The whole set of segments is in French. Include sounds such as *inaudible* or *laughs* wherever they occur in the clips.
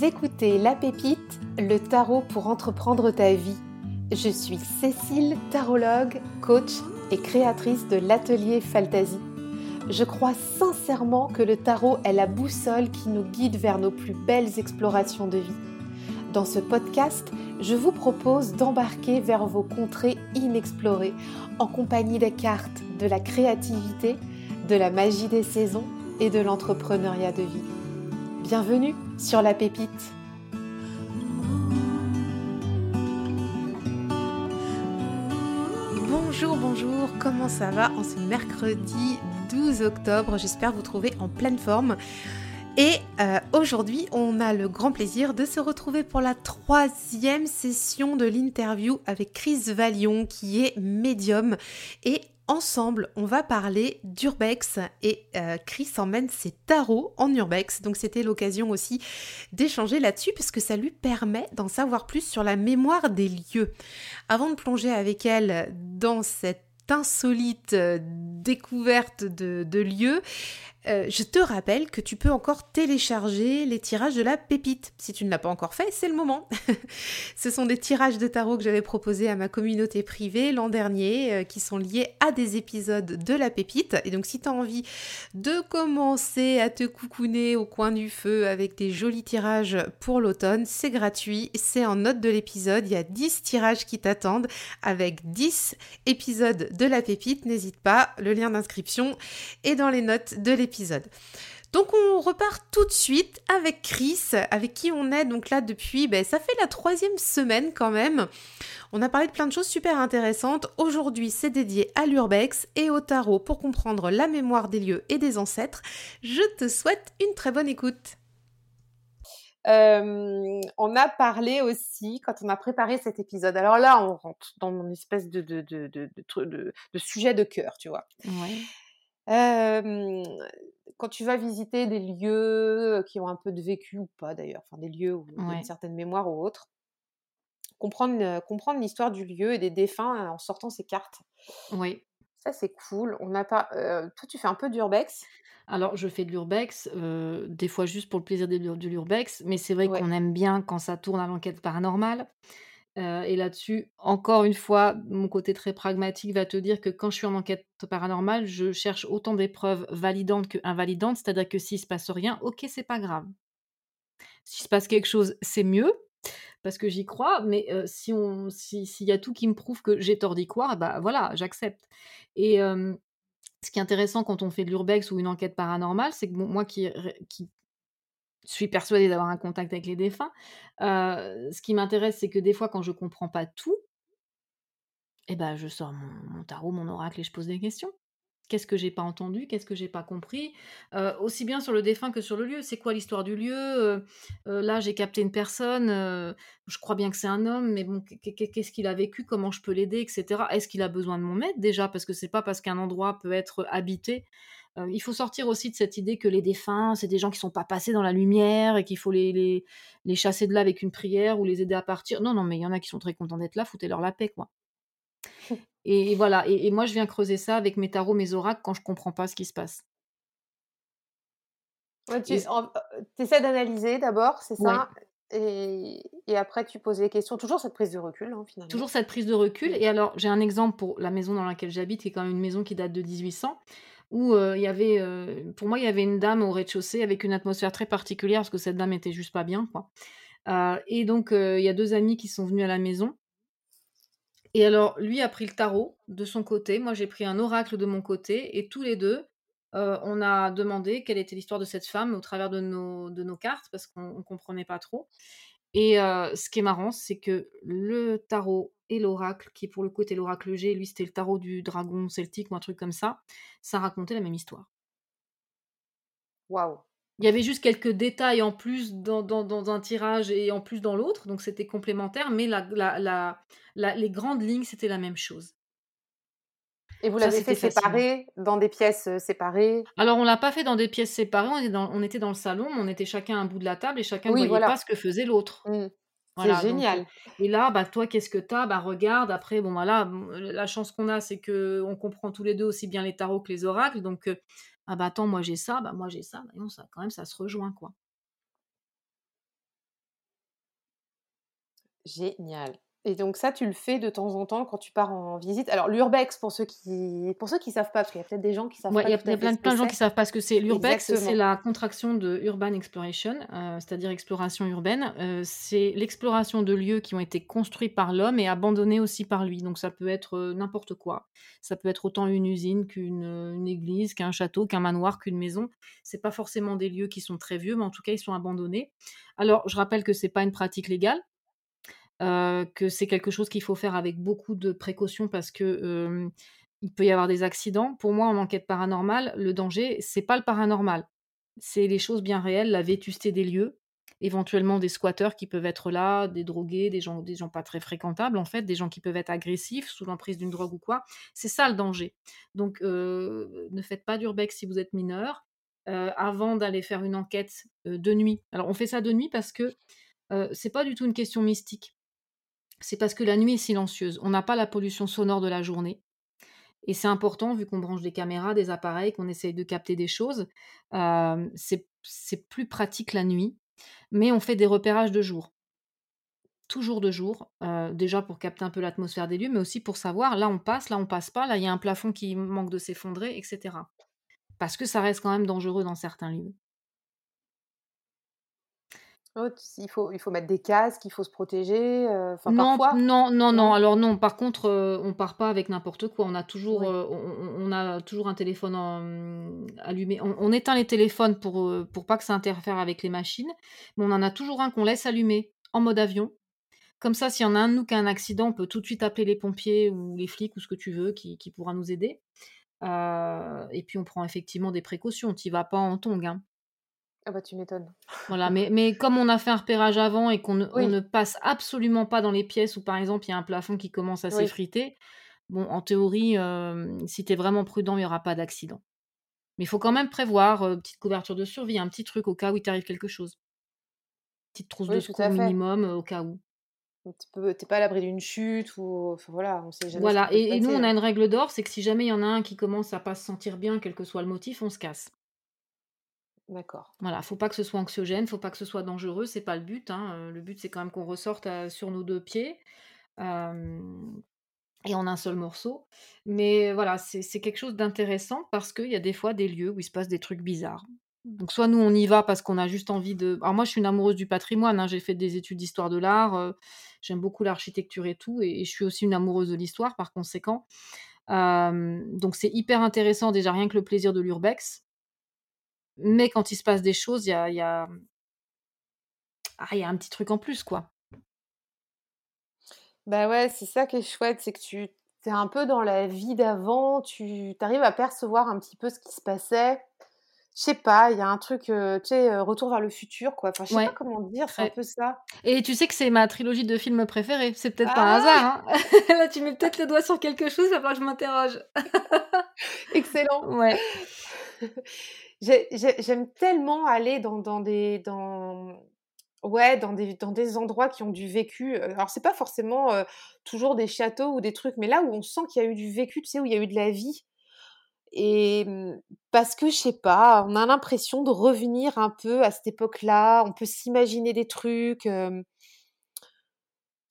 Écoutez La Pépite, le tarot pour entreprendre ta vie. Je suis Cécile, tarologue, coach et créatrice de l'atelier Fantasy. Je crois sincèrement que le tarot est la boussole qui nous guide vers nos plus belles explorations de vie. Dans ce podcast, je vous propose d'embarquer vers vos contrées inexplorées en compagnie des cartes, de la créativité, de la magie des saisons et de l'entrepreneuriat de vie. Bienvenue sur la pépite. Bonjour, bonjour, comment ça va en ce mercredi 12 octobre? J'espère vous trouver en pleine forme. Et euh, aujourd'hui, on a le grand plaisir de se retrouver pour la troisième session de l'interview avec Chris Valion, qui est médium et ensemble, on va parler d'urbex et euh, Chris emmène ses tarots en urbex. Donc c'était l'occasion aussi d'échanger là-dessus puisque ça lui permet d'en savoir plus sur la mémoire des lieux. Avant de plonger avec elle dans cette insolite euh, découverte de, de lieux, euh, je te rappelle que tu peux encore télécharger les tirages de la pépite. Si tu ne l'as pas encore fait, c'est le moment. *laughs* Ce sont des tirages de tarot que j'avais proposés à ma communauté privée l'an dernier, euh, qui sont liés à des épisodes de la pépite. Et donc si tu as envie de commencer à te coucouner au coin du feu avec des jolis tirages pour l'automne, c'est gratuit, c'est en note de l'épisode. Il y a 10 tirages qui t'attendent avec 10 épisodes de la pépite. N'hésite pas, le lien d'inscription est dans les notes de l'épisode. Donc on repart tout de suite avec Chris, avec qui on est donc là depuis, ben, ça fait la troisième semaine quand même. On a parlé de plein de choses super intéressantes. Aujourd'hui c'est dédié à l'urbex et au tarot pour comprendre la mémoire des lieux et des ancêtres. Je te souhaite une très bonne écoute. Euh, on a parlé aussi, quand on a préparé cet épisode, alors là on rentre dans mon espèce de, de, de, de sujet de cœur, tu vois. Ouais quand tu vas visiter des lieux qui ont un peu de vécu ou pas d'ailleurs, enfin des lieux où il y a une certaine mémoire ou autre, comprendre, comprendre l'histoire du lieu et des défunts en sortant ces cartes. Oui. Ça c'est cool. On n'a pas. toi tu fais un peu d'urbex? Alors je fais de l'urbex, des fois juste pour le plaisir de l'urbex, mais c'est vrai qu'on aime bien quand ça tourne à l'enquête paranormale. Euh, et là-dessus, encore une fois, mon côté très pragmatique va te dire que quand je suis en enquête paranormale, je cherche autant des preuves validantes que invalidantes, c'est-à-dire que s'il se passe rien, ok, c'est pas grave. S'il se passe quelque chose, c'est mieux, parce que j'y crois, mais si on, s'il y a tout qui me prouve que j'ai tort d'y croire, bah voilà, j'accepte. Et ce qui est intéressant quand on fait de l'urbex ou une enquête paranormale, c'est que moi qui suis persuadée d'avoir un contact avec les défunts. ce qui m'intéresse, c'est que des fois, quand je comprends pas tout, eh ben, je sors mon, tarot, mon oracle et je pose des questions. Qu'est-ce que j'ai pas entendu? Qu'est-ce que j'ai pas compris? Aussi bien sur le défunt que sur le lieu. C'est quoi l'histoire du lieu? Là, j'ai capté une personne. je crois bien que c'est un homme, mais bon, qu'est-ce qu'il a vécu? Comment je peux l'aider, etc. Est-ce qu'il a besoin de mon aide déjà? Parce que c'est pas parce qu'un endroit peut être habité euh, il faut sortir aussi de cette idée que les défunts, c'est des gens qui sont pas passés dans la lumière et qu'il faut les, les, chasser de là avec une prière ou les aider à partir. Non, non, mais il y en a qui sont très contents d'être là, foutez-leur la paix, quoi. *laughs* et, voilà, et, moi je viens creuser ça avec mes tarots, mes oracles quand je comprends pas ce qui se passe. tu essaies d'analyser d'abord, c'est ça? Et, après, tu poses les questions. Toujours cette prise de recul, hein, finalement. Toujours cette prise de recul. Et alors, j'ai un exemple pour la maison dans laquelle j'habite, qui est quand même une maison qui date de 1800 où il y avait, pour moi, il y avait une dame au rez-de-chaussée avec une atmosphère très particulière parce que cette dame était juste pas bien, quoi. et donc, il y a deux amis qui sont venus à la maison. Et alors, lui a pris le tarot de son côté, moi j'ai pris un oracle de mon côté, et tous les deux, on a demandé quelle était l'histoire de cette femme au travers de nos, de nos cartes parce qu'on comprenait pas trop. Et ce qui est marrant, c'est que le tarot et l'oracle, qui pour le côté l'oracle G, lui c'était le tarot du dragon celtique ou un truc comme ça, ça racontait la même histoire. Waouh Il y avait juste quelques détails en plus dans, dans, un tirage et en plus dans l'autre, donc c'était complémentaire, mais la, la, la, les grandes lignes c'était la même chose. Et vous l'avez fait séparé, dans des pièces séparées? Alors, on l'a pas fait dans des pièces séparées, on était dans, on était dans le salon, on était chacun à un bout de la table et chacun ne voyait pas ce que faisait l'autre. Mmh. Voilà, c'est génial. Et là, bah, toi, qu'est-ce que t'as Bah, regarde. Après, bon, voilà, la chance qu'on a, c'est que on comprend tous les deux aussi bien les tarots que les oracles. Donc, ah bah attends, moi j'ai ça, bah moi j'ai ça. Bah, non, quand même, ça se rejoint, quoi. Génial. Et donc ça, tu le fais de temps en temps quand tu pars en visite. Alors l'urbex, pour ceux qui pour ceux qui savent pas, parce qu'il y a peut-être des gens qui savent Ouais, pas il y a y plein de que plein de gens qui savent pas ce que c'est. L'urbex, c'est la contraction de urban exploration, heu, c'est-à-dire exploration urbaine. Heu, c'est l'exploration de lieux qui ont été construits par l'homme et abandonnés aussi par lui. Donc ça peut être, heu, n'importe quoi. Ça peut être autant une usine qu'une, église, qu'un château, qu'un manoir, qu'une maison. C'est pas forcément des lieux qui sont très vieux, mais en tout cas, ils sont abandonnés. Alors, je rappelle que c'est pas une pratique légale, heu, que c'est quelque chose qu'il faut faire avec beaucoup de précautions parce que, hem, il peut y avoir des accidents. Pour moi, en enquête paranormale, le danger, c'est pas le paranormal. C'est les choses bien réelles, la vétusté des lieux, éventuellement des squatteurs qui peuvent être là, des drogués, des gens des gens pas très fréquentables, en fait, des gens qui peuvent être agressifs, sous l'emprise d'une drogue ou quoi. C'est ça le danger. Donc, heu, ne faites pas d'urbex si vous êtes mineur, avant d'aller faire une enquête, de nuit. Alors on fait ça de nuit parce que, heu, c'est pas du tout une question mystique. C'est parce que la nuit est silencieuse. On n'a pas la pollution sonore de la journée. Et c'est important, vu qu'on branche des caméras, des appareils, qu'on essaye de capter des choses. euh, c'est plus pratique la nuit. Mais on fait des repérages de jour. Toujours de jour. euh, déjà pour capter un peu l'atmosphère des lieux, mais aussi pour savoir, là on passe, là on passe pas, là il y a un plafond qui manque de s'effondrer, etc. Parce que ça reste quand même dangereux dans certains lieux. Oh, il faut, il faut mettre des casques, il faut se protéger. euh, Non, parfois, non, non, non. Alors non, par contre, heu, on part pas avec n'importe quoi. On a toujours, Oui. heu, on a toujours un téléphone en, mmh, allumé. On on éteint les téléphones pour, heu, pour pas que ça interfère avec les machines, mais on en a toujours un qu'on laisse allumé en mode avion. Comme ça, s'il y en a un de nous qui a un accident, on peut tout de suite appeler les pompiers ou les flics ou ce que tu veux qui qui pourra nous aider. Et puis on prend effectivement des précautions. Tu vas pas en tongs, hein. Ah bah tu m'étonnes. Voilà, mais mais comme on a fait un repérage avant et qu'on ne on Oui, ne passe absolument pas dans les pièces où, par exemple, il y a un plafond qui commence à oui. s'effriter, bon, en théorie, hem, si tu es vraiment prudent, il y aura pas d'accident. Mais il faut quand même prévoir, heu, petite couverture de survie, un petit truc au cas où il t'arrive quelque chose. Petite trousse de Oui, secours minimum, heu, au cas où. T'es pas à l'abri d'une chute ou, enfin voilà, on sait jamais Voilà et et nous, on a hein. une règle d'or, c'est que si jamais il y en a un qui commence à pas se sentir bien, quel que soit le motif, on se casse. D'accord. Voilà, faut pas que ce soit anxiogène, faut pas que ce soit dangereux, c'est pas le but, hein, heu, le but, c'est quand même qu'on ressorte, heu, sur nos 2 pieds. Et en un seul morceau. Mais voilà, c'est quelque chose d'intéressant parce qu'il y a des fois des lieux où il se passe des trucs bizarres. Donc soit nous on y va parce qu'on a juste envie de alors moi je suis une amoureuse du patrimoine, hein, j'ai fait des études d'histoire de l'art, heu, j'aime beaucoup l'architecture et tout et je suis aussi une amoureuse de l'histoire par conséquent. Donc c'est hyper intéressant déjà rien que le plaisir de l'urbex. Mais quand il se passe des choses, il y a y a ah, y a un petit truc en plus quoi. Bah ouais, c'est ça qui est chouette, c'est que tu es un peu dans la vie d'avant, tu arrives à percevoir un petit peu ce qui se passait. Je sais pas, il y a un truc, heu, tu sais, heu, retour vers le futur, quoi. Enfin, je sais pas comment dire, c'est un peu ça. Et tu sais que c'est ma trilogie de films préférée, c'est peut-être pas un Ah! hasard, hein? *laughs* Là, tu mets peut-être le doigt sur quelque chose, il va falloir que je m'interroge. *laughs* Excellent. Ouais. *laughs* J'ai j'ai j'aime tellement aller dans des ouais, dans des dans des endroits qui ont du vécu, alors c'est pas forcément, toujours des châteaux ou des trucs, mais là où on sent qu'il y a eu du vécu, tu sais, où il y a eu de la vie et mmh, parce que je sais pas, on a l'impression de revenir un peu à cette époque-là, on peut s'imaginer des trucs,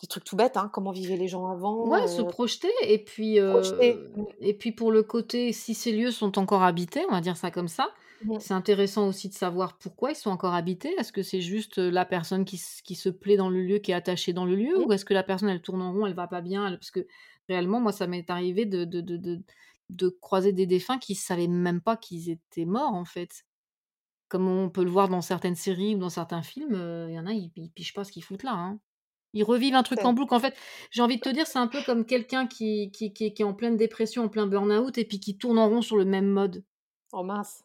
des trucs tout bêtes, hein, comment vivaient les gens Ouais, avant, se heu, projeter et puis, projeter. Mmh. et puis pour le côté si ces lieux sont encore habités, on va dire ça comme ça, Mmh. c'est intéressant aussi de savoir pourquoi ils sont encore habités. Est-ce que c'est juste, heu, la personne qui se plaît dans le lieu, qui est attachée dans le lieu? Mmh. Ou est-ce que la personne elle tourne en rond, elle va pas bien, elle parce que réellement moi ça m'est arrivé de de de de de croiser des défunts qui savaient même pas qu'ils étaient morts en fait. Comme on peut le voir dans certaines séries ou dans certains films, il y en a, ils ils pigent pas ce qu'ils foutent là, hein. Ils revivent un truc en boucle. En fait, j'ai envie de te dire, c'est un peu comme quelqu'un qui qui qui est qui est en pleine dépression, en plein burn-out et puis qui tourne en rond sur le même mode. oh mince.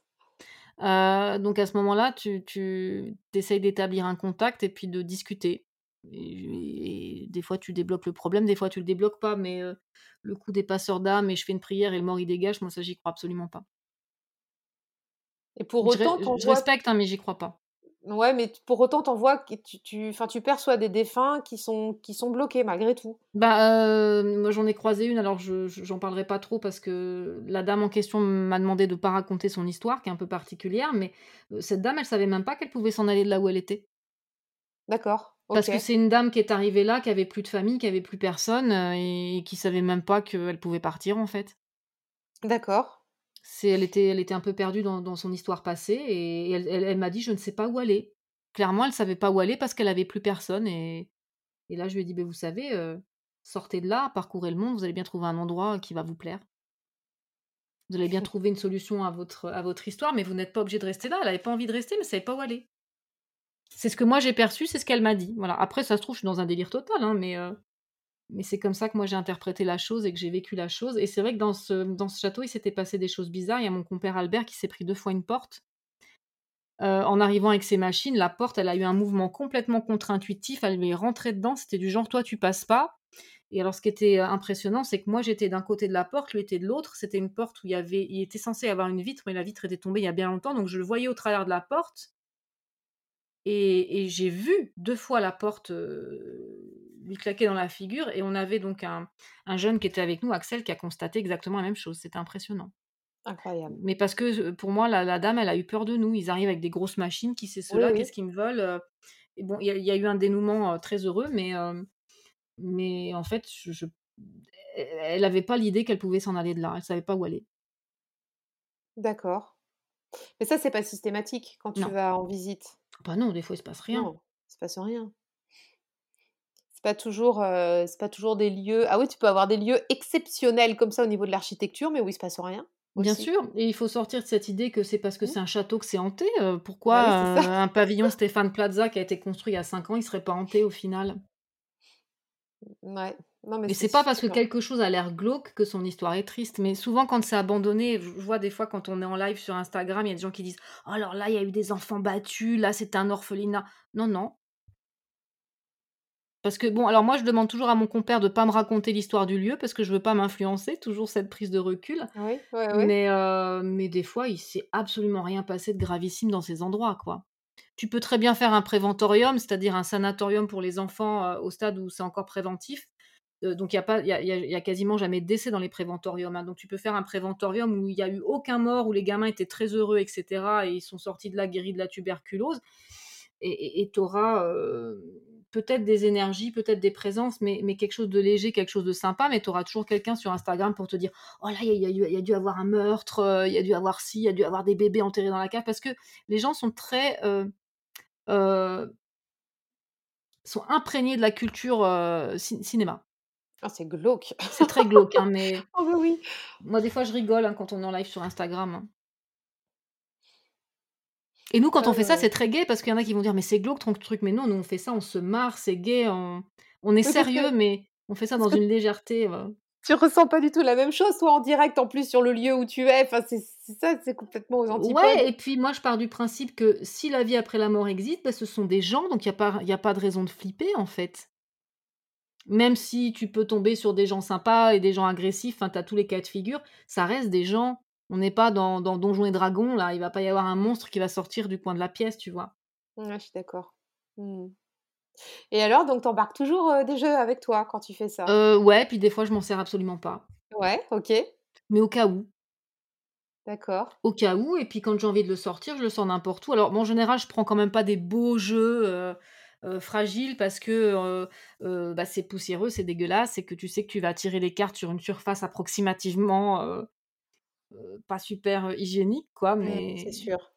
Donc à ce moment-là, tu tu essayes d'établir un contact et puis de discuter et et des fois tu débloques le problème, des fois tu le débloques pas, mais le coup des passeurs d'âme et je fais une prière et le mort il dégage, moi ça j'y crois absolument pas. Et pour autant, je respecte, hein, mais j'y crois pas. Ouais, mais pour autant, tu vois que tu tu enfin, tu perçois des défunts qui sont qui sont bloqués malgré tout? Bah, heu, moi j'en ai croisé une, alors je je j'en parlerai pas trop parce que la dame en question m'a demandé de pas raconter son histoire qui est un peu particulière, mais heu, cette dame, elle savait même pas qu'elle pouvait s'en aller de là où elle était. D'accord, Parce que c'est une dame qui est arrivée là, qui avait plus de famille, qui avait plus personne, et qui savait même pas qu'elle pouvait partir, en fait. D'accord. Elle était elle était un peu perdue dans son histoire passée et elle m'a dit: «Je ne sais pas où aller». Clairement, elle savait pas où aller parce qu'elle avait plus personne et et là, je lui ai dit: «Beh, vous savez, heu, sortez de là, parcourez le monde, vous allez bien trouver un endroit qui va vous plaire». Vous allez bien trouver une solution à votre à votre histoire, mais vous n'êtes pas obligé de rester là. Elle avait pas envie de rester, mais elle savait pas où aller. C'est ce que moi j'ai perçu, c'est ce qu'elle m'a dit. Voilà. Après, ça se trouve, je suis dans un délire total, hein, mais heu, mais c'est comme ça que moi j'ai interprété la chose et que j'ai vécu la chose. Et c'est vrai que dans ce dans ce château, il s'était passé des choses bizarres. Il y a mon compère Albert qui s'est pris deux fois une porte. Heu, en arrivant avec ses machines, la porte, elle a eu un mouvement complètement contre-intuitif. Elle lui est rentrée dedans. C'était du genre: «Toi, tu passes pas». Et alors, ce qui était impressionnant, c'est que moi, j'étais d'un côté de la porte, lui était de l'autre. C'était une porte où il y avait, il était censé avoir une vitre, mais la vitre était tombée il y a bien longtemps, donc je le voyais au travers de la porte. Et, et j'ai vu deux fois la porte lui claquer dans la figure, et on avait donc un, un, jeune qui était avec nous, Axel, qui a constaté exactement la même chose. C'était impressionnant. Incroyable. Mais parce que pour moi, la, la, dame, elle a eu peur de nous. Ils arrivent avec des grosses machines, qui c'est cela, qu'est-ce qu'ils me veulent Et bon, il y, y, a eu un dénouement très heureux, mais mais en fait, je, je... elle n'avait pas l'idée qu'elle pouvait s'en aller de là. Elle savait pas où aller. D'accord. Mais ça, c'est pas systématique quand tu Non. vas en visite. Bah non, des fois, il se passe rien. Non, il se passe rien. C'est pas toujours, euh, c'est pas toujours des lieux. Ah oui, tu peux avoir des lieux exceptionnels comme ça au niveau de l'architecture, mais où il se passe rien. Bien sûr, et il faut sortir de cette idée que c'est parce que Mmh. c'est un château que c'est hanté. euh, Bah pourquoi oui, c'est euh, un pavillon *laughs* Stéphane Plaza qui a été construit il y a 5 ans, il serait pas hanté au final? Ouais. Non, mais Et c'est pas parce que quelque chose a l'air glauque que son histoire est triste. Mais souvent, quand c'est abandonné, je je vois des fois quand on est en live sur Instagram, il y a des gens qui disent «Oh, alors là, il y a eu des enfants battus, là, c'est un orphelinat. Non, non. Parce que bon, alors moi, je demande toujours à mon compère de pas me raconter l'histoire du lieu parce que je veux pas m'influencer, toujours cette prise de recul. Oui, ouais, ouais. Mais, heu, mais des fois, il s'est absolument rien passé de gravissime dans ces endroits, quoi. Tu peux très bien faire un préventorium, c'est-à-dire un sanatorium pour les enfants, heu, au stade où c'est encore préventif. Heu, donc il y a pas il y a il y a il y a quasiment jamais de décès dans les préventoriums, hein. Donc tu peux faire un préventorium où il y a eu aucun mort, où les gamins étaient très heureux et cetera et ils sont sortis de là guéris de la tuberculose et tu auras, peut-être des énergies, peut-être des présences, mais mais quelque chose de léger, quelque chose de sympa, mais tu auras toujours quelqu'un sur Instagram pour te dire: «Oh là, il y a y y dû avoir un meurtre, heu, il y a dû avoir ci, il y a dû avoir des bébés enterrés dans la cave». Parce que les gens sont très, heu heu sont imprégnés de la culture, cinéma. Ah, c'est glauque. C'est très glauque, hein, mais *laughs* Oh bah oui. moi, des fois, je rigole, hein, quand on est en live sur Instagram, hein. Et nous, quand Ouais, on fait ouais, ça, ouais. c'est très gai parce qu'il y en a qui vont dire: «Mais c'est glauque ton truc», mais non, nous, on fait ça, on se marre, c'est gai, on on est sérieux, mais on fait ça dans une légèreté, heu tu ressens pas du tout la même chose, toi, en direct, en plus, sur le lieu où tu es. Enfin, c'est ça, c'est complètement aux Ouais antipodes. et puis moi, je pars du principe que si la vie après la mort existe, bah, ce sont des gens, donc il y a pas y a pas de raison de flipper, en fait. Même si tu peux tomber sur des gens sympas et des gens agressifs, enfin, tu as tous les cas de figure, ça reste des gens. On n'est pas dans dans Donjons et Dragons, là, il va pas y avoir un monstre qui va sortir du coin de la pièce, tu vois? Ouais, je suis d'accord. Mmh. Et alors, donc tu embarques toujours, heu, des jeux avec toi quand tu fais ça? Heu, ouais, puis des fois, je m'en sers absolument pas. Ouais, OK. Mais au cas où. D'accord. Au cas où et puis quand j'ai envie de le sortir, je le sors n'importe où. Alors, bon, en général, je prends quand même pas des beaux jeux, heu heu, fragiles parce que, bah, c'est poussiéreux, c'est dégueulasse et que tu sais que tu vas tirer les cartes sur une surface approximativement, pas super, heu, hygiénique, quoi, Mmh, c'est mais sûr.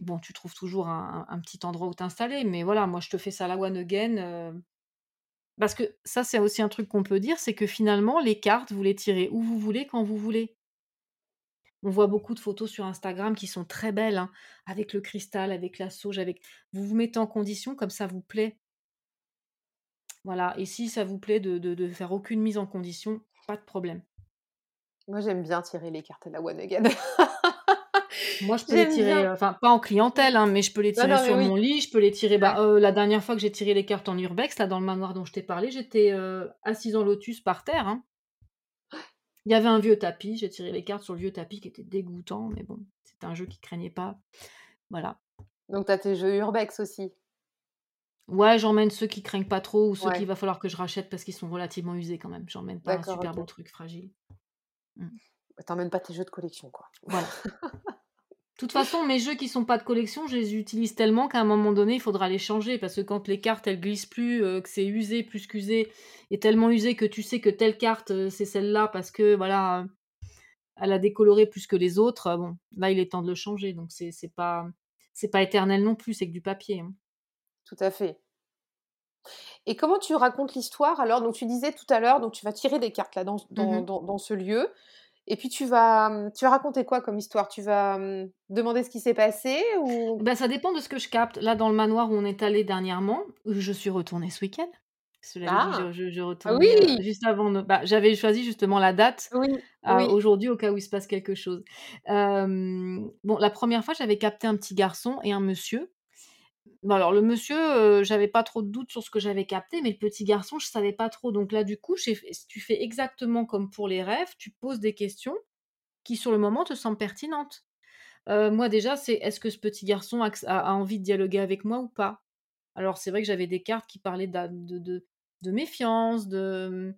bon, tu trouves toujours un petit endroit où t'installer. Mais voilà, moi, je te fais ça la one again, heu, parce que ça, c'est aussi un truc qu'on peut dire, c'est que finalement, les cartes, vous les tirez où vous voulez, quand vous voulez. On voit beaucoup de photos sur Instagram qui sont très belles, hein, avec le cristal, avec la sauge, avec vous vous mettez en condition comme ça vous plaît. Voilà et si ça vous plaît de de de faire aucune mise en condition, pas de problème. Moi, j'aime bien tirer les cartes à la one again. Moi, je *laughs* peux les tirer, enfin pas en clientèle, hein, mais je peux les tirer non, sur oui. mon lit, je peux les tirer bah, heu, la dernière fois que j'ai tiré les cartes en urbex, là, dans le manoir dont je t'ai parlé, j'étais, heu, assise en lotus par terre, hein. Il y avait un vieux tapis, j'ai tiré les cartes sur le vieux tapis qui était dégoûtant, mais bon, c'était un jeu qui craignait pas. Voilà. Donc tu as tes jeux urbex aussi? Ouais, j'emmène ceux qui craignent pas trop ou ceux qu'il va falloir que je rachète parce qu'ils sont relativement usés quand même. J'emmène pas un super beau truc fragile. Mmh. Bah, tu emmènes pas tes jeux de collection, quoi. Voilà. De *laughs* toute façon, mes jeux qui sont pas de collection, je les utilise tellement qu'à un moment donné, il faudra les changer parce que quand les cartes elles glissent plus, euh, que c'est usé plus qu'usé et tellement usé que tu sais que telle carte euh, c'est celle-là parce que voilà, elle a décoloré plus que les autres, euh, bon, là il est temps de le changer donc c'est c'est pas c'est pas éternel non plus, c'est que du papier, hein. Tout à fait. Et comment tu racontes l'histoire alors? Donc tu disais tout à l'heure, donc tu vas tirer des cartes là dans dans Mmh dans dans ce lieu. Et puis tu vas, mmh, tu vas raconter quoi comme histoire? Tu vas, mmh, demander ce qui s'est passé ou? Bah, ça dépend de ce que je capte. Là, dans le manoir où on est allé dernièrement, je suis retournée ce week-end. Cela dit, ah! je je je Ah retournais, heu, oui! juste avant bah, j'avais choisi justement la date, Oui, heu, oui. aujourd'hui au cas où il se passe quelque chose. Bon, la première fois, j'avais capté un petit garçon et un monsieur. Bon alors le monsieur, heu, j'avais pas trop de doutes sur ce que j'avais capté, mais le petit garçon, je savais pas trop. Donc là, du coup, tu fais exactement comme pour les rêves, tu poses des questions qui, sur le moment, te semblent pertinentes. Heu, moi déjà, c'est est-ce que ce petit garçon a envie de dialoguer avec moi ou pas? Alors c'est vrai que j'avais des cartes qui parlaient de de de méfiance, de,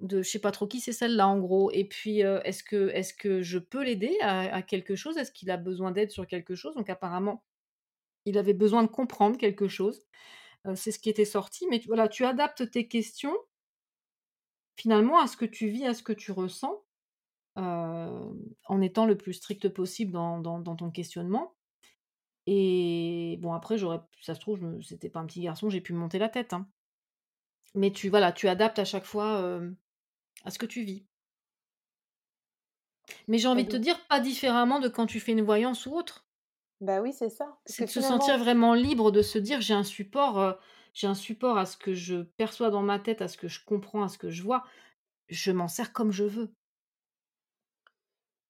mmh, de je sais pas trop qui c'est celle-là en gros et puis, heu, est-ce que est-ce que je peux l'aider à quelque chose? Est-ce qu'il a besoin d'aide sur quelque chose? Donc apparemment, il avait besoin de comprendre quelque chose, c'est ce qui était sorti mais tu voilà, tu adaptes tes questions finalement à ce que tu vis, à ce que tu ressens, en étant le plus strict possible dans dans dans ton questionnement et bon après j'aurais ça se trouve je me c'était pas un petit garçon, j'ai pu me monter la tête, hein. Mais tu voilà, tu adaptes à chaque fois, à ce que tu vis. Mais j'ai envie de te dire, pas différemment de quand tu fais une voyance ou autre. Bah, oui, c'est ça. Parce C'est que de se sentir vraiment libre, de se dire: «J'ai un support, heu, j'ai un support à ce que je perçois dans ma tête, à ce que je comprends, à ce que je vois. Je m'en sers comme je veux».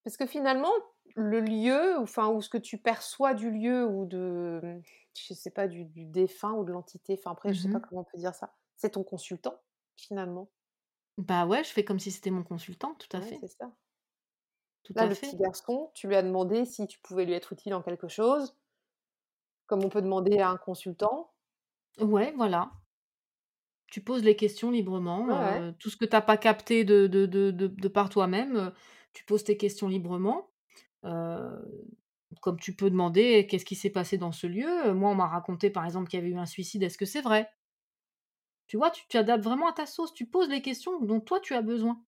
parce que finalement, le lieu, enfin, ou ce que tu perçois du lieu ou de, mmh, je sais pas, du du défunt ou de l'entité, enfin, après, je sais pas Mmh comment on peut dire ça. C'est ton consultant, finalement. Bah, ouais, je fais comme si c'était mon consultant, tout à Ouais, fait, c'est ça. Tout Là, à le petit garçon, tu lui as demandé si tu pouvais lui être utile en quelque chose, comme on peut demander à un consultant. Ouais, voilà. Tu poses les questions Ouais, librement, ouais. heu, tout ce que tu as pas capté de de de de par toi-même, heu, tu poses tes questions librement, heu, comme tu peux demander: «Qu'est-ce qui s'est passé dans ce lieu?» Moi, on m'a raconté, par exemple, qu'il y avait eu un suicide, est-ce que c'est vrai? Tu vois? Tu tu adaptes vraiment à ta sauce, tu poses les questions dont toi tu as besoin.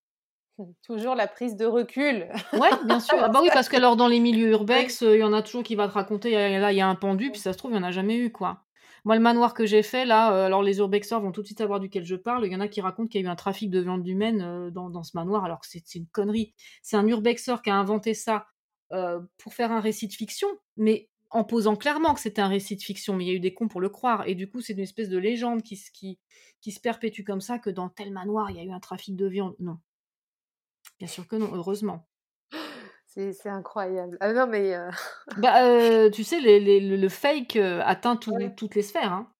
*laughs* Toujours la prise de recul. Ouais, bien sûr. *laughs* Ah bah oui, parce que alors dans les milieux Oui. urbex, heu, il y en a toujours qui va te raconter: «Eh là, il y a un pendu», puis ça se trouve, il y en a jamais eu, quoi. Moi, le manoir que j'ai fait là, heu, alors les urbexeurs vont tout de suite savoir duquel je parle. Il y en a qui racontent qu'il y a eu un trafic de viande humaine, heu, dans dans ce manoir, alors que c'est une connerie. C'est un urbexeur qui a inventé ça, pour faire un récit de fiction, mais en posant clairement que c'était un récit de fiction, mais il y a eu des cons pour le croire et du coup, c'est une espèce de légende qui se qui qui se perpétue comme ça, que dans tel manoir, il y a eu un trafic de viande. Non, bien sûr que non, heureusement. C'est incroyable. Ah non, mais *laughs* Bah, tu sais, les les le fake, atteint tout ouais. toutes les sphères, hein.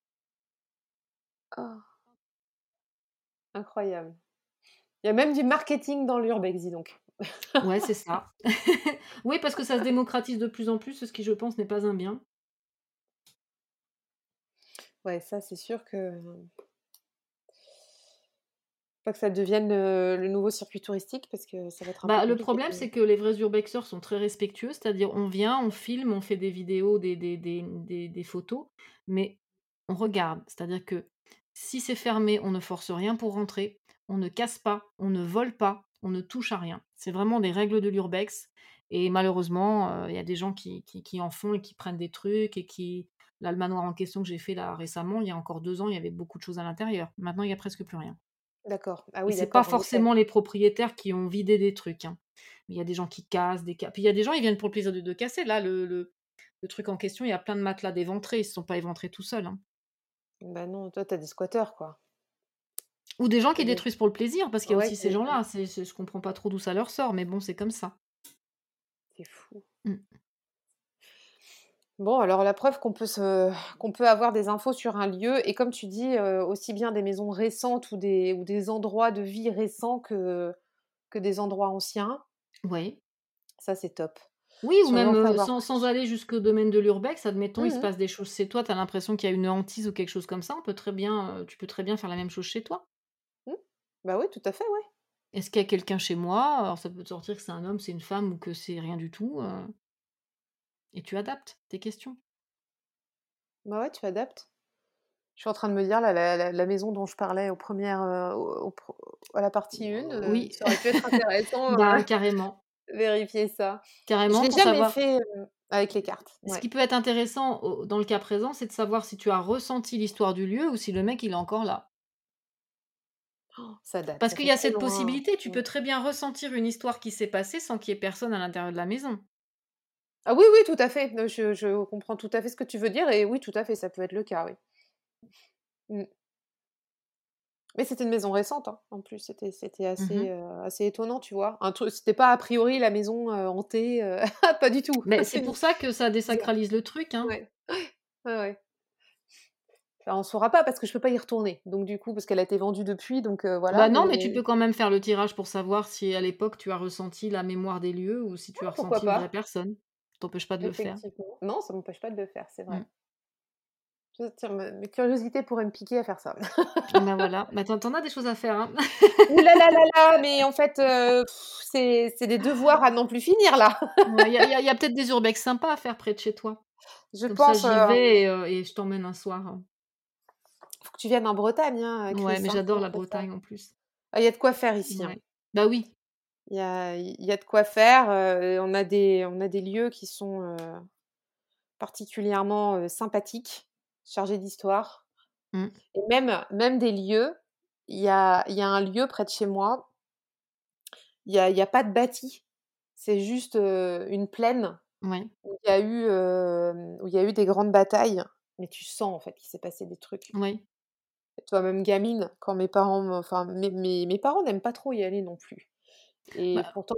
Oh, incroyable. Il y a même du marketing dans l'urbex, dis donc. Ouais, c'est *laughs* ça. *laughs* Oui, parce que ça se démocratise de plus en plus, ce qui, je pense, n'est pas un bien. Ouais, ça, c'est sûr que pas que ça devienne, heu, le nouveau circuit touristique parce que ça va être un peu Bah, le compliqué problème, c'est que les vrais urbexeurs sont très respectueux, c'est-à-dire on vient, on filme, on fait des vidéos, des des des des des photos, mais on regarde. C'est-à-dire que si c'est fermé, on ne force rien pour rentrer, on ne casse pas, on ne vole pas, on ne touche à rien. C'est vraiment des règles de l'urbex et malheureusement, heu, il y a des gens qui qui qui en font et qui prennent des trucs et qui là, le manoir en question que j'ai fait là récemment, il y a encore 2 ans, il y avait beaucoup de choses à l'intérieur. Maintenant, il y a presque plus rien. D'accord. Ah Et c'est pas forcément les propriétaires qui ont vidé des trucs, hein. Mais il y a des gens qui cassent, des puis il y a des gens, ils viennent pour le plaisir de de casser. Là, le le le truc en question, il y a plein de matelas d'éventrés, ils se sont pas éventrés tout seuls, hein. Bah non, toi, tu as des squatteurs, quoi. Ou des gens qui détruisent pour le plaisir, parce qu'il y a ouais, aussi qui ces gens-là. Je comprends pas trop d'où ça leur sort, mais bon, c'est comme ça. C'est fou. Mmh. Bon, alors la preuve qu'on peut se qu'on peut avoir des infos sur un lieu et comme tu dis, heu, aussi bien des maisons récentes ou des ou des endroits de vie récents que que des endroits anciens, Oui. ça, c'est top. Oui, ou même, savoir sans aller jusqu'au domaine de l'urbex, admettons, il mmh se mh. passe des choses chez toi, tu as l'impression qu'il y a une hantise ou quelque chose comme ça, on peut très bien, heu, tu peux très bien faire la même chose chez toi. Mmh. Bah oui, tout à fait, ouais. Est-ce qu'il y a quelqu'un chez moi? Alors ça peut te sortir que c'est un homme, c'est une femme ou que c'est rien du tout, et tu adaptes tes questions. Bah ouais, tu adaptes. Je suis en train de me dire, là, la, maison dont je parlais aux premières, euh, à la partie 1, euh, oui. ça aurait pu être *laughs* intéressant. bah, carrément. *laughs* Vérifier ça. Carrément. Je l'ai jamais fait avec les cartes. Ce qui peut être intéressant dans le cas présent, c'est de savoir si tu as ressenti l'histoire du lieu ou si le mec il est encore là. Oh, ça date. Parce qu'il y a cette possibilité, tu mmh. peux très bien ressentir une histoire qui s'est passée sans qu'il y ait personne à l'intérieur de la maison. Ah oui, oui, tout à fait. Je, je, comprends tout à fait ce que tu veux dire et oui, tout à fait, ça peut être le cas, oui. Mmh. Mais c'était une maison récente, hein, en plus. C'était, c'était assez, mmh euh, assez étonnant, tu vois. Un truc, c'était pas a priori la maison euh, hantée, euh, *laughs* pas du tout. Mais c'est pour ça que ça *laughs* désacralise le truc. Hein. Ouais. *gasps* ouais, ouais. Enfin, on saura pas parce que je peux pas y retourner. Donc du coup, parce qu'elle a été vendue depuis, donc voilà. Bah non, mais... tu peux quand même faire le tirage pour savoir si à l'époque tu as ressenti la mémoire des lieux ou si tu as ressenti vraie personne. T'empêche pas de le faire? Non, ça m'empêche pas de le faire, c'est vrai. Mmh. Tiens, mes curiosités pourraient me piquer à faire ça. ben voilà, *laughs* bah, t'en as des choses à faire. Hein. Ouh là là là là, *laughs* mais en fait, euh, c'est des devoirs à non plus finir là. Il y a, peut-être des urbex sympas à faire près de chez toi. Je pense. j'y euh, vais euh, et, je t'emmène un soir. Faut que tu viennes en Bretagne. Hein, ouais, mais j'adore la Bretagne en plus. Ah, il y a de quoi faire ici. Hein. Bah oui. Il y a, y a, de quoi faire. on, a des, on a des lieux qui sont particulièrement sympathiques chargé d'histoire. Mmh. Et même, même des lieux, il y a, y a un lieu près de chez moi, il n'y a, y a pas de bâti, c'est juste une plaine où il y, a eu, où y a eu des grandes batailles, mais tu sens en fait qu'il s'est passé des trucs. Oui. Toi-même gamine, quand mes parents, enfin mes, mes, mes parents n'aiment pas trop y aller non plus. Et bah pourtant,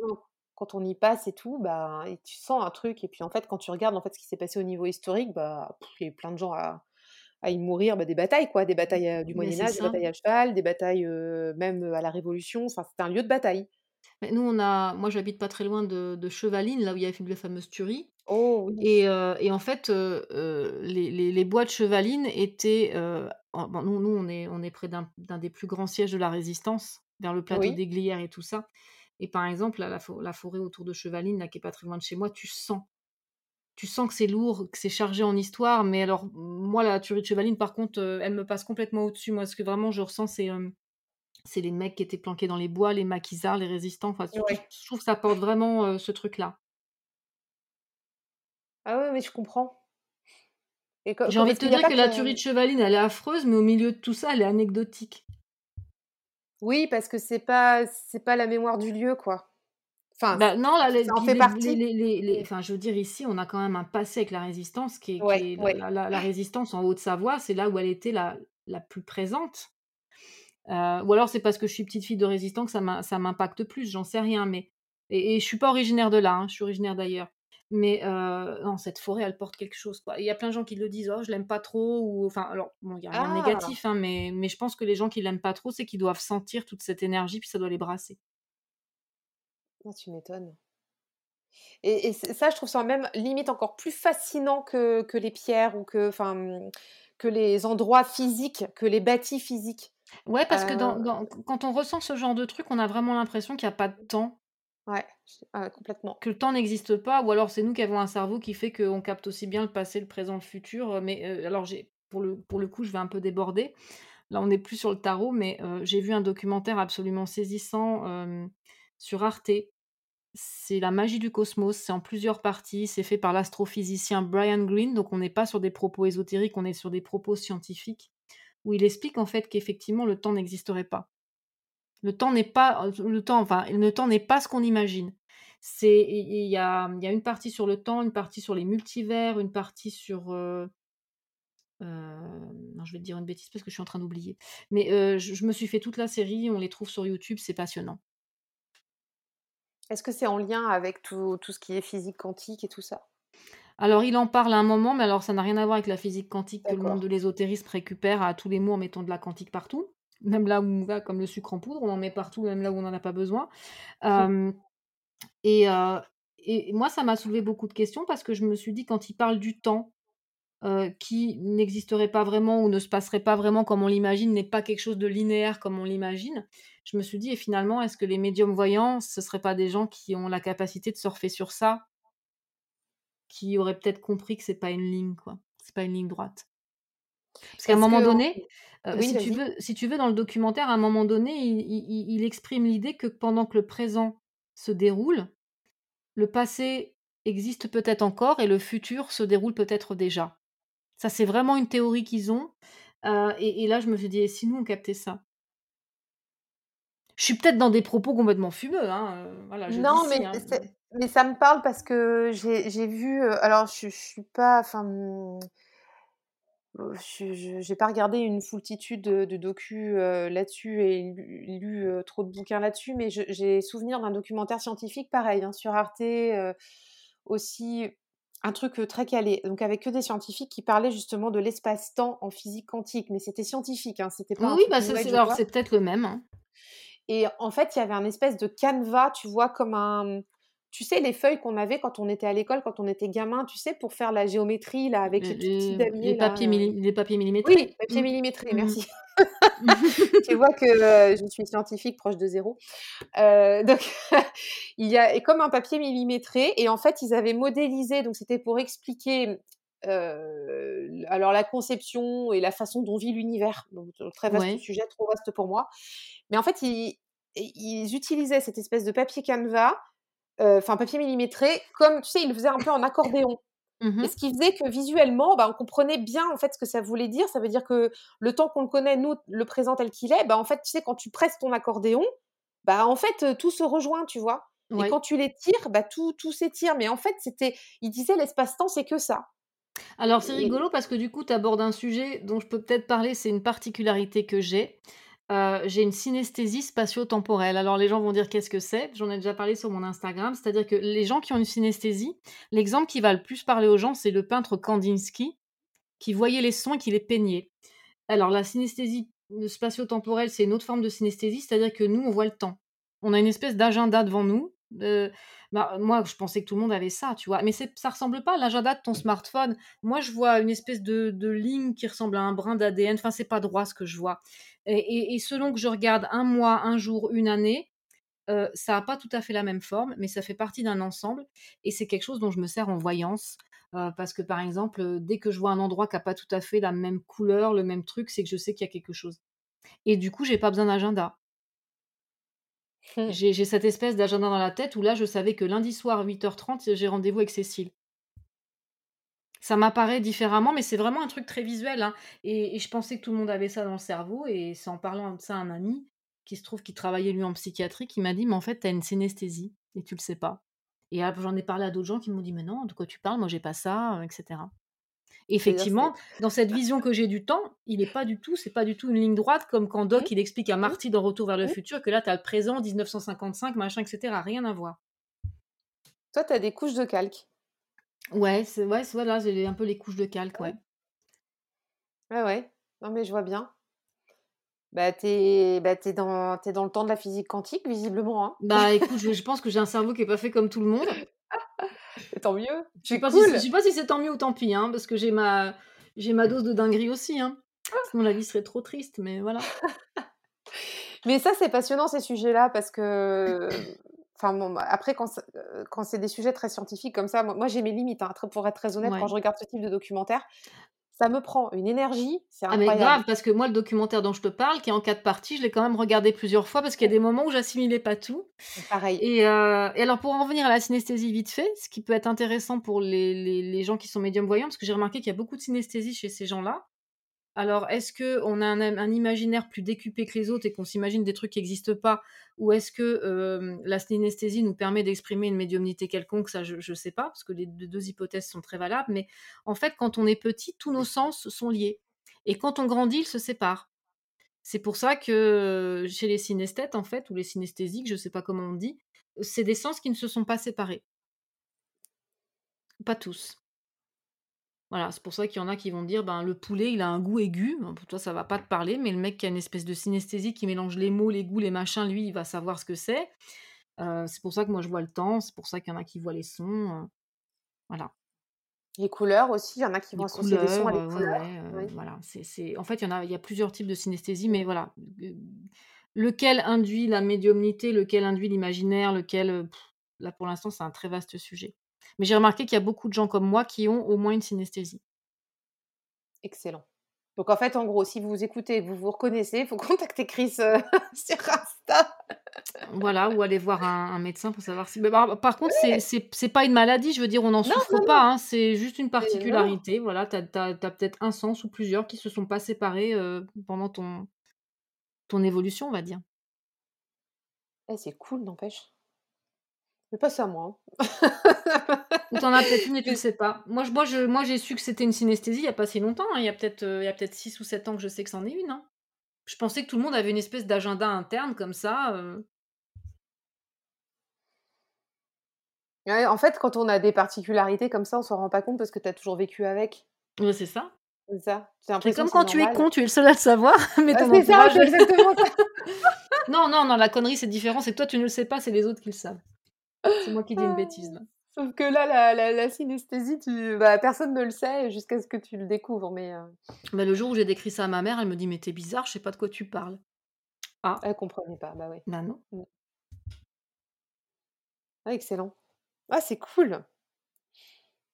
quand on y passe et tout, bah, et tu sens un truc. Et puis en fait, quand tu regardes en fait ce qui s'est passé au niveau historique, bah, il y a plein de gens à, à y mourir bah, des batailles, quoi, des batailles du Moyen Âge, des batailles à cheval, des batailles même à la Révolution. Enfin, c'était un lieu de bataille. Mais nous, on a, moi, j'habite pas très loin de, de, Chevaline, là où il y a la fameuse tuerie. Oh oui. Et, et en fait, les, les, les, bois de Chevaline étaient. bon, nous, nous, on est, on est près d'un des plus grands sièges de la Résistance, vers le plateau des Glières et tout ça. Et par exemple, la, la, forêt autour de Chevaline, là, qui est pas très loin de chez moi, tu sens tu sens que c'est lourd, que c'est chargé en histoire, mais alors moi la tuerie de Chevaline par contre, euh, elle me passe complètement au-dessus. Moi ce que vraiment je ressens c'est euh, c'est les mecs qui étaient planqués dans les bois, les maquisards, les résistants. Enfin, je, trouve que ça porte vraiment euh, ce truc-là. Ah ouais, mais je comprends. J'ai envie de te dire que la tuerie de Chevaline, elle est affreuse, mais au milieu de tout ça, elle est anecdotique. Oui, parce que c'est pas c'est pas la mémoire du lieu, quoi. Enfin, bah, non, là, ça en fait partie. Les, enfin, je veux dire, ici, on a quand même un passé avec la résistance qui est, La, résistance en Haute-Savoie, c'est là où elle était la, la plus présente. Euh, ou alors c'est parce que je suis petite fille de résistance que ça m'impacte plus, j'en sais rien. Mais et, et, je suis pas originaire de là, hein, je suis originaire d'ailleurs. Mais euh, non, cette forêt, elle porte quelque chose. Il y a plein de gens qui le disent, oh, je l'aime pas trop. Ou enfin, alors, bon, il y a rien de ah! négatif, hein, mais, mais je pense que les gens qui l'aiment pas trop, c'est qu'ils doivent sentir toute cette énergie, puis ça doit les brasser. Ah, tu m'étonnes. Et, ça, je trouve ça même limite encore plus fascinant que, que les pierres ou que, mmh, que les endroits physiques, que les bâtis physiques. Ouais, parce que dans, quand on ressent ce genre de truc, on a vraiment l'impression qu'il n'y a pas de temps. Ouais, complètement. Que le temps n'existe pas, ou alors c'est nous qui avons un cerveau qui fait qu'on capte aussi bien le passé, le présent, le futur. Mais alors, j'ai, pour, le, pour le coup, je vais un peu déborder. Là, on n'est plus sur le tarot, mais j'ai vu un documentaire absolument saisissant sur Arte c'est la magie du cosmos, c'est en plusieurs parties, c'est fait par l'astrophysicien Brian Greene, donc on n'est pas sur des propos ésotériques, on est sur des propos scientifiques, où il explique en fait qu'effectivement le temps n'existerait pas. Le temps n'est pas le temps, enfin le temps n'est pas ce qu'on imagine. C'est il y a, une partie sur le temps, une partie sur les multivers, une partie sur euh, euh, non, je vais te dire une bêtise parce que je suis en train d'oublier. Mais euh, je, me suis fait toute la série, on les trouve sur YouTube, c'est passionnant. Est-ce que c'est en lien avec tout, tout, ce qui est physique quantique et tout ça? Alors, il en parle à un moment, mais alors ça n'a rien à voir avec la physique quantique que le monde de l'ésotérisme récupère à tous les mots en mettant de la quantique partout. Même là où, on va, comme le sucre en poudre, on en met partout, même là où on n'en a pas besoin. et, et, moi, ça m'a soulevé beaucoup de questions parce que je me suis dit, quand il parle du temps, qui n'existerait pas vraiment ou ne se passerait pas vraiment comme on l'imagine, n'est pas quelque chose de linéaire comme on l'imagine je me suis dit, et finalement, est-ce que les médiums voyants, ce ne seraient pas des gens qui ont la capacité de surfer sur ça? Qui aurait peut-être compris que c'est pas une ligne, quoi. C'est pas une ligne droite. Parce qu'à un moment donné, si tu veux si tu veux dans le documentaire, à un moment donné, il exprime l'idée que pendant que le présent se déroule, le passé existe peut-être encore et le futur se déroule peut-être déjà. Ça, c'est vraiment une théorie qu'ils ont, et là, je me suis dit: «Et si nous, on captait ça?» Je suis peut-être dans des propos complètement fumeux, hein, voilà, je Non, hein, mais ça me parle parce que j'ai vu, alors je je suis pas enfin, je j'ai pas regardé une foultitude de de docus, là-dessus et lu lu, trop de bouquins là-dessus, mais j'ai souvenir d'un documentaire scientifique pareil, hein, sur Arte, aussi un truc, très calé, donc avec que des scientifiques qui parlaient justement de l'espace-temps en physique quantique, mais c'était scientifique, hein, c'était pas Oui, un truc bah, c'est peut-être le même, hein. Et en fait, il y avait un espèce de canevas, tu vois? Comme un tu sais, les feuilles qu'on avait quand on était à l'école, quand on était gamin, tu sais, pour faire la géométrie là, avec Les les petits les les là, papiers heu milli les papiers oui, millimétrés? Mmh. Mmh merci. *laughs* Tu vois que, heu, je suis scientifique proche de 0. Heu, donc *laughs* il y a et comme un papier millimétré et en fait, ils avaient modélisé, donc c'était pour expliquer, alors la conception et la façon dont vit l'univers, donc très vaste Ouais. sujet, trop vaste pour moi. Mais en fait, ils ils utilisaient cette espèce de papier canevas, heu, enfin papier millimétré, comme tu sais, ils le faisaient un peu en accordéon. Mmh Et ce qui faisait que visuellement, bah, on comprenait bien en fait ce que ça voulait dire. Ça veut dire que le temps qu'on le connaît, nous, le présent tel qu'il est, bah, en fait, tu sais, quand tu presses ton accordéon, bah, en fait, tout se rejoint, tu vois? Et quand tu l'étires, bah, tout tout s'étire. Mais en fait, c'était il disait: «L'espace-temps, c'est que ça». Alors c'est Et rigolo parce que du coup, tu abordes un sujet dont je peux peut-être parler, c'est une particularité que j'ai. Heu, j'ai une synesthésie spatio-temporelle. Alors les gens vont dire: «Qu'est-ce que c'est?» J'en ai déjà parlé sur mon Instagram, c'est-à-dire que les gens qui ont une synesthésie, l'exemple qui va le plus parler aux gens, c'est le peintre Kandinsky, qui voyait les sons et qui les peignait. Alors la synesthésie, spatio-temporelle, c'est une autre forme de synesthésie, c'est-à-dire que nous, on voit le temps. On a une espèce d'agenda devant nous, heu, bah, moi, je pensais que tout le monde avait ça, tu vois? Mais ça ressemble pas à l'agenda de ton smartphone. Moi, je vois une espèce de de ligne qui ressemble à un brin d'ADN, enfin, c'est pas droit ce que je vois et selon que je regarde 1 mois, 1 jour, 1 année, heu, ça a pas tout à fait la même forme, mais ça fait partie d'un ensemble et c'est quelque chose dont je me sers en voyance, heu, parce que, par exemple, heu, dès que je vois un endroit qui a pas tout à fait la même couleur, le même truc, c'est que je sais qu'il y a quelque chose et du coup, j'ai pas besoin d'agenda. Mmh. J'ai cette espèce d'agenda dans la tête où là, je savais que lundi soir 08:30, j'ai rendez-vous avec Cécile. Ça m'apparaît différemment, mais c'est vraiment un truc très visuel, hein et et je pensais que tout le monde avait ça dans le cerveau et c'est en parlant de ça à un ami, qui se trouve qu'il travaillait lui en psychiatrie, qui m'a dit: «Mais en fait, tu as une synesthésie et tu le sais pas» et j'en ai parlé à d'autres gens qui m'ont dit: «Mais non, de quoi tu parles? Moi j'ai pas ça», heu et cetera. C'est-à-dire c'est Effectivement, dans cette vision que j'ai du temps, il est pas du tout c'est pas du tout une ligne droite comme quand Doc, il explique à Marty dans Retour vers le futur que là, tu as le présent 1955 machin et cetera, rien à voir. Toi, tu as des couches de calque. Ouais, c'est ouais, c'est j'ai un peu les couches de calque, ouais. Ouais, ouais. Non, mais je vois bien. Bah, tu es bah, dans dans le temps de la physique quantique visiblement, hein? Bah, écoute, je je *laughs* pense que j'ai un cerveau qui est pas fait comme tout le monde. Et tant mieux, Je sais c'est pas si c'est je cool! sais pas si c'est tant mieux ou tant pis, hein, parce que j'ai ma j'ai ma dose de dinguerie aussi, hein. Sinon la vie serait trop triste, mais voilà. *laughs* Mais ça, c'est passionnant ces sujets-là parce que, enfin bon, bah, après quand c'est, heu, quand c'est des sujets très scientifiques comme ça, moi moi j'ai mes limites, hein, pour être très honnête, quand je regarde ce type de documentaire, ça me prend une énergie, c'est Ah mais incroyable. grave, parce que moi le documentaire dont je te parle, qui est en 4 parties, je l'ai quand même regardé plusieurs fois parce qu'il y a des moments où j'assimilais pas tout Pareil. et heu et alors pour en revenir à la synesthésie vite fait, ce qui peut être intéressant pour les les les gens qui sont médiums voyants, parce que j'ai remarqué qu'il y a beaucoup de synesthésie chez ces gens-là. Alors, est-ce qu'on a un imaginaire plus décuplé que les autres et qu'on s'imagine des trucs qui existent pas? Ou est-ce que, hem, la synesthésie nous permet d'exprimer une médiumnité quelconque? Ça, je ne sais pas, parce que les deux 2 hypothèses sont très valables. Mais en fait, quand on est petit, tous nos sens sont liés et quand on grandit, ils se séparent. C'est pour ça que, chez les synesthètes, en fait, ou les synesthésiques, je ne sais pas comment on dit, c'est des sens qui ne se sont pas séparés. Pas tous. Voilà, c'est pour ça qu'il y en a qui vont dire: «Ben, le poulet, il a un goût aigu». Bon, pour toi, ça va pas te parler, mais le mec qui a une espèce de synesthésie, qui mélange les mots, les goûts, les machins, lui, il va savoir ce que c'est. Heu, c'est pour ça que moi, je vois le temps, c'est pour ça qu'il y en a qui voient les sons, heu, voilà. Les couleurs aussi, il y en a qui vont Les associer sons à couleurs, des heu, ouais, couleurs. ouais, heu, Oui. voilà, c'est en fait, il y en a il y a plusieurs types de synesthésie, mais voilà, lequel induit la médiumnité, lequel induit l'imaginaire, lequel, là, pour l'instant, c'est un très vaste sujet. Mais j'ai remarqué qu'il y a beaucoup de gens comme moi qui ont au moins une synesthésie. Excellent. Donc en fait, en gros, si vous écoutez, vous vous reconnaissez, il faut *laughs* contacter Chris euh, *laughs* sur Insta. Voilà, ou aller voir un, médecin pour savoir si. par, contre, c'est pas une maladie, je veux dire, on n'en souffre pas, hein, c'est juste une particularité. Voilà, tu as, peut-être un sens ou plusieurs qui se sont pas séparés euh, pendant ton, ton évolution, on va dire. Eh, c'est cool, n'empêche. C'est pas ça, moi. Hein. Ou t'en as peut-être une et tu le sais pas. Moi, je, moi, je, moi, j'ai su que c'était une synesthésie il y a pas si longtemps. Hein. Il y a peut-être, euh, peut-être 6 ou 7 ans que je sais que c'en est une. Hein. Je pensais que tout le monde avait une espèce d'agenda interne comme ça. Euh. en fait, quand on a des particularités comme ça, on s'en rend pas compte parce que tu as toujours vécu avec. Ouais, c'est ça. C'est ça. C'est comme quand tu es con, tu es le seul à le savoir, *laughs* mais ton c'est ça, exactement ça. *laughs* non, non, non, la connerie, c'est différent. C'est que toi, tu ne le sais pas, c'est les autres qui le savent. C'est moi qui dis une bêtise, là. Sauf que là, la, la, synesthésie, tu... bah, personne ne le sait jusqu'à ce que tu le découvres. Mais euh. bah, le jour où j'ai décrit ça à ma mère, elle me dit Mais t'es bizarre, je sais pas de quoi tu parles. Ah. Elle comprenait pas, bah oui. Bah non. Mm. Ah, excellent. Ah, c'est cool.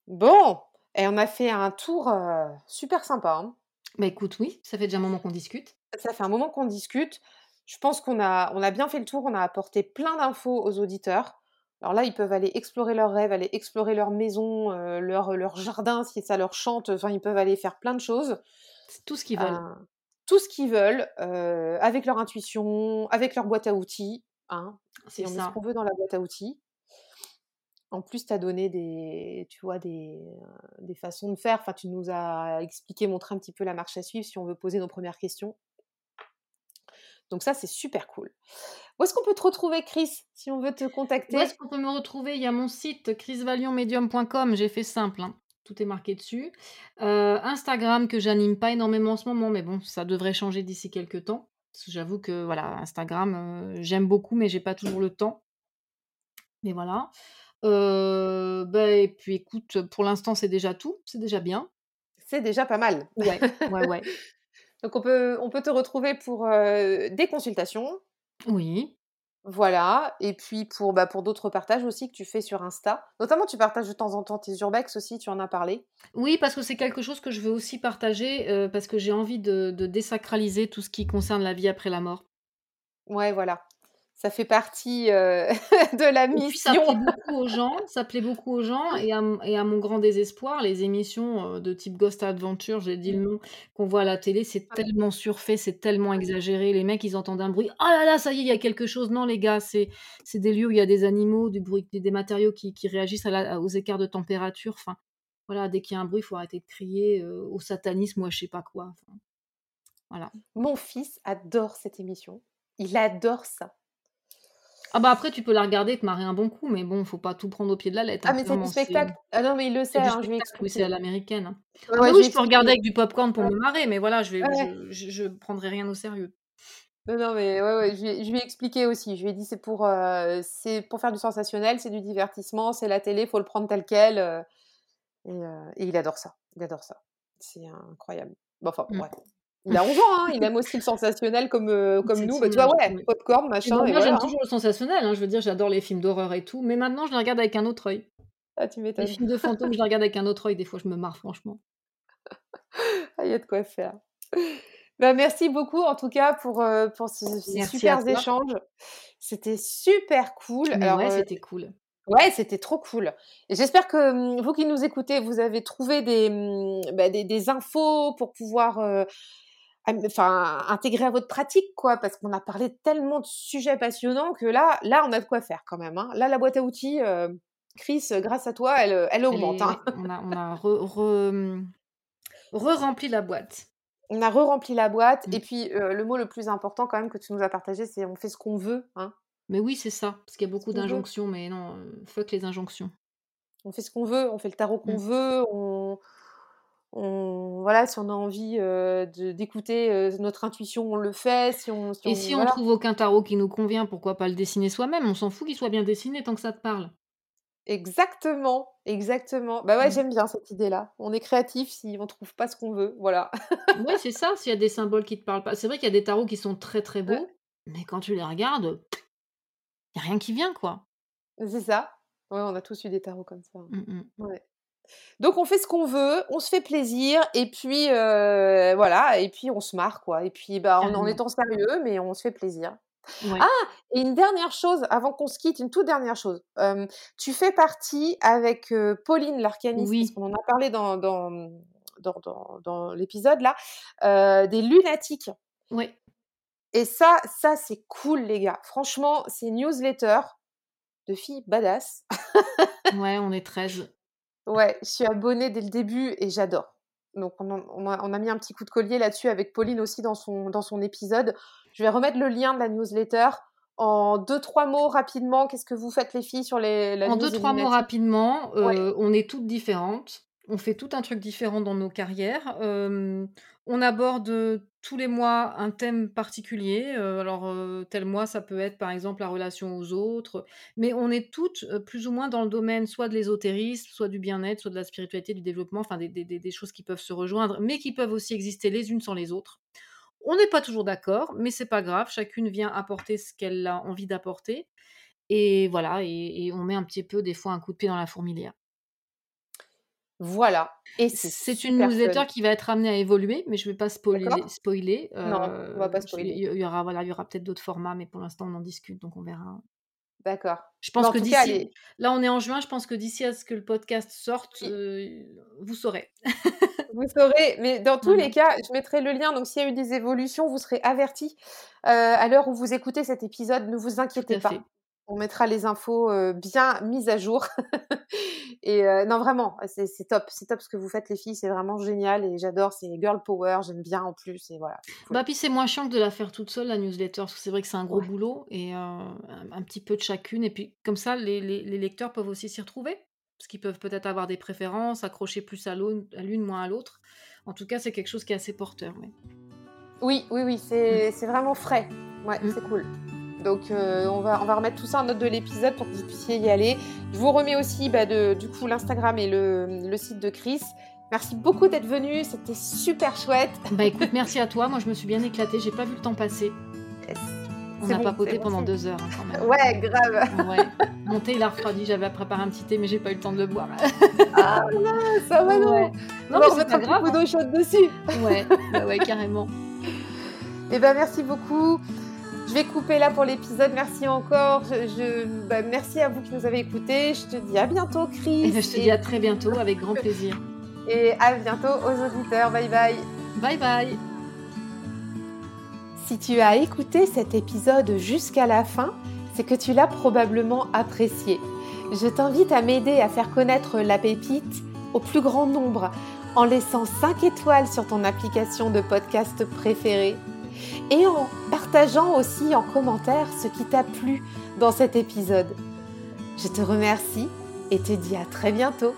Bon, et on a fait un tour euh, super sympa. Hein. Bah écoute, oui, ça fait déjà un moment qu'on discute. Ça fait un moment qu'on discute. Je pense qu'on a, on a bien fait le tour, on a apporté plein d'infos aux auditeurs. Alors là, ils peuvent aller explorer leurs rêves, aller explorer leur maison, euh, leur, leur jardin, si ça leur chante. Enfin, ils peuvent aller faire plein de choses. tout ce qu'ils veulent. Euh, tout ce qu'ils veulent, avec leur intuition, avec leur boîte à outils. Hein, on met ce qu'on veut dans la boîte à outils. En plus, tu as donné des, tu vois, des, des façons de faire. Enfin, tu nous as expliqué, montré un petit peu la marche à suivre si on veut poser nos premières questions. Donc ça, c'est super cool. Où est-ce qu'on peut te retrouver, Chris, si on veut te contacter? Où est-ce qu'on peut me retrouver? Il y a mon site chrisvalionmedium.com. J'ai fait simple. Hein. Tout est marqué dessus. Euh, Instagram que j'anime pas énormément en ce moment, mais bon, ça devrait changer d'ici quelques temps. J'avoue que voilà, Instagram, euh, j'aime beaucoup, mais j'ai pas toujours le temps. Mais voilà. Euh, bah, et puis écoute, pour l'instant, c'est déjà tout, c'est déjà bien. C'est déjà pas mal. Ouais, ouais, ouais. *laughs* Donc on peut, on peut te retrouver pour des consultations. Oui. Voilà, et puis pour, bah, pour d'autres partages aussi que tu fais sur Insta. Notamment, tu partages de temps en temps tes urbex aussi, tu en as parlé. Oui, parce que c'est quelque chose que je veux aussi partager, parce que j'ai envie de, de, désacraliser tout ce qui concerne la vie après la mort. Ouais, voilà ça fait partie euh, *laughs* de la mission. ça plaît beaucoup aux gens, ça plaît beaucoup aux gens, et à, et à mon grand désespoir, les émissions euh, de type Ghost Adventure, j'ai dit le nom, qu'on voit à la télé, c'est tellement surfait, c'est tellement exagéré. Les mecs, ils entendent un bruit, oh là là, ça y est, il y a quelque chose. Non, les gars, c'est des lieux où il y a des animaux, du bruit, des matériaux qui, qui réagissent à aux écarts de température. Enfin, voilà, dès qu'il y a un bruit, il faut arrêter de crier euh, au satanisme ou à je sais pas quoi. voilà. Mon fils adore cette émission. Il adore ça. Ah bah après, tu peux la regarder et te marrer un bon coup, mais bon, faut pas tout prendre au pied de la lettre. Ah, hein, mais c'est du spectacle. Ah non, mais il le sait, hein, je lui Oui, c'est à l'américaine. Hein. Ah oui, je peux regarder avec du popcorn pour me marrer, mais voilà, je, vais, je, je, prendrai rien au sérieux. Non, non, mais ouais, ouais, je, lui ai expliqué aussi. Je lui ai dit c'est pour, euh, c'est pour faire du sensationnel, c'est du divertissement, c'est la télé, faut le prendre tel quel. Euh, et, euh, et, il adore ça. Il adore ça. C'est incroyable. Bon, enfin, mmh. ouais. Il a 11 ans, hein, il *laughs* aime aussi le sensationnel comme, euh, comme nous. Bah, tu vois, ouais, popcorn, machin. moi, j'aime toujours le sensationnel. Hein, je veux dire, j'adore les films d'horreur et tout. Mais maintenant, je les regarde avec un autre œil. Ah, tu m'étonnes. Les films de fantômes, je *laughs* les regarde avec un autre œil. Des fois, je me marre, franchement. Ah, il y a de quoi faire. Bah, merci beaucoup, en tout cas, pour, euh, pour ces, super échanges. C'était super cool. Alors, ouais, euh, c'était cool. Ouais, c'était trop cool. J'espère que hum, vous qui nous écoutez, vous avez trouvé des, hum, bah, des, des, infos pour pouvoir enfin, intégrer à votre pratique, quoi, parce qu'on a parlé tellement de sujets passionnants que là, là, on a de quoi faire quand même. Hein. Là, la boîte à outils, euh, Chris, grâce à toi, elle, elle augmente. Hein. On a, on a re, rempli la boîte. On a re-rempli la boîte. Mmh. Et puis, euh, le mot le plus important quand même que tu nous as partagé, c'est on fait ce qu'on veut. Hein. Mais oui, c'est ça. Parce qu'il y a beaucoup d'injonctions, mais non, euh, fuck les injonctions. On fait ce qu'on veut, on fait le tarot qu'on mmh. veut, on, voilà, si on a envie d'écouter notre intuition, on le fait. Si on, Et si on trouve aucun tarot qui nous convient, pourquoi pas le dessiner soi-même? On s'en fout qu'il soit bien dessiné tant que ça te parle. Exactement, exactement. Bah ouais, mmh. j'aime bien cette idée-là. On est créatif si on trouve pas ce qu'on veut, voilà. ouais, c'est ça. S'il y a des symboles qui te parlent pas, c'est vrai qu'il y a des tarots qui sont très très beaux, mais quand tu les regardes, il y a rien qui vient, quoi. C'est ça. Ouais, on a tous eu des tarots comme ça. Mmh ouais. Donc on fait ce qu'on veut, on se fait plaisir et puis voilà et puis on se marre quoi et puis bah en, étant sérieux mais on se fait plaisir. Ah et une dernière chose avant qu'on se quitte, une toute dernière chose. tu fais partie avec Pauline l'arcaniste, oui. parce qu'on en a parlé dans dans, dans, dans, l'épisode là, des lunatiques. Oui. Et ça, ça c'est cool les gars. Franchement, c'est newsletter de filles badass. ouais, on est 13. Ouais, je suis abonnée dès le début et j'adore. Donc on, a, mis un petit coup de collier là-dessus avec Pauline aussi dans son, dans son épisode. Je vais remettre le lien de la newsletter. En deux, trois mots rapidement, qu'est-ce que vous faites les filles sur les la En deux, trois mots rapidement, euh, on est toutes différentes. On fait tout un truc différent dans nos carrières. on aborde tous les mois un thème particulier. alors, tel mois, ça peut être par exemple la relation aux autres. Mais on est toutes plus ou moins dans le domaine soit de l'ésotérisme, soit du bien-être, soit de la spiritualité, du développement, enfin des, des, choses qui peuvent se rejoindre, mais qui peuvent aussi exister les unes sans les autres. On n'est pas toujours d'accord, mais c'est pas grave. Chacune vient apporter ce qu'elle a envie d'apporter. Et voilà, et on met un petit peu des fois un coup de pied dans la fourmilière. Voilà. Et c'est une newsletter qui va être amenée à évoluer, mais je ne vais pas spoiler. spoiler. non, on va pas spoiler. Il y, aura, voilà, il y aura peut-être d'autres formats, mais pour l'instant, on en discute, donc on verra. D'accord. Je pense que d'ici, là, on est en juin. Je pense que d'ici à ce que le podcast sorte, euh, vous saurez. vous saurez, mais dans tous les cas, je mettrai le lien. Donc, s'il y a eu des évolutions, vous serez avertis. Euh, à l'heure où vous écoutez cet épisode, ne vous inquiétez pas. On mettra les infos bien mises à jour. *laughs* et non, vraiment, c'est top. C'est top ce que vous faites, les filles. C'est vraiment génial. Et j'adore. C'est girl power. J'aime bien en plus. Et voilà. Bah, puis c'est moins chiant que de la faire toute seule, la newsletter. Parce que c'est vrai que c'est un gros boulot. Et un, petit peu de chacune. Et puis, comme ça, les, lecteurs peuvent aussi s'y retrouver. Parce qu'ils peuvent peut-être avoir des préférences, accrocher plus à l'une, moins à l'autre. En tout cas, c'est quelque chose qui est assez porteur. Oui, oui, oui. C'est mmh. vraiment frais. Ouais, mmh. c'est cool. Donc euh, on, va, on va remettre tout ça en note de l'épisode pour que vous puissiez y aller. Je vous remets aussi bah, du coup l'Instagram et le, site de Chris. Merci beaucoup d'être venu, c'était super chouette. Bah écoute, merci à toi. Moi je me suis bien éclatée, j'ai pas vu le temps passer. On a papoté pendant deux heures hein, quand même. Ouais, grave. Ouais. Mon thé il a refroidi, j'avais préparé un petit thé mais j'ai pas eu le temps de le boire. ah non, ça va non. Non, mais c'est pas grave. Un peu d'eau chaude dessus. Ouais, bah ouais, carrément. Et eh ben merci beaucoup. Je vais couper là pour l'épisode. Merci encore. Je, bah, merci à vous qui nous avez écoutés. Je te dis à bientôt, Chris. Et je te dis à très bientôt, avec grand plaisir. *laughs* Et à bientôt aux auditeurs. Bye bye. Bye bye. Si tu as écouté cet épisode jusqu'à la fin, c'est que tu l'as probablement apprécié. Je t'invite à m'aider à faire connaître la pépite au plus grand nombre en laissant 5 étoiles sur ton application de podcast préférée et en partageant aussi en commentaire ce qui t'a plu dans cet épisode. Je te remercie et te dis à très bientôt.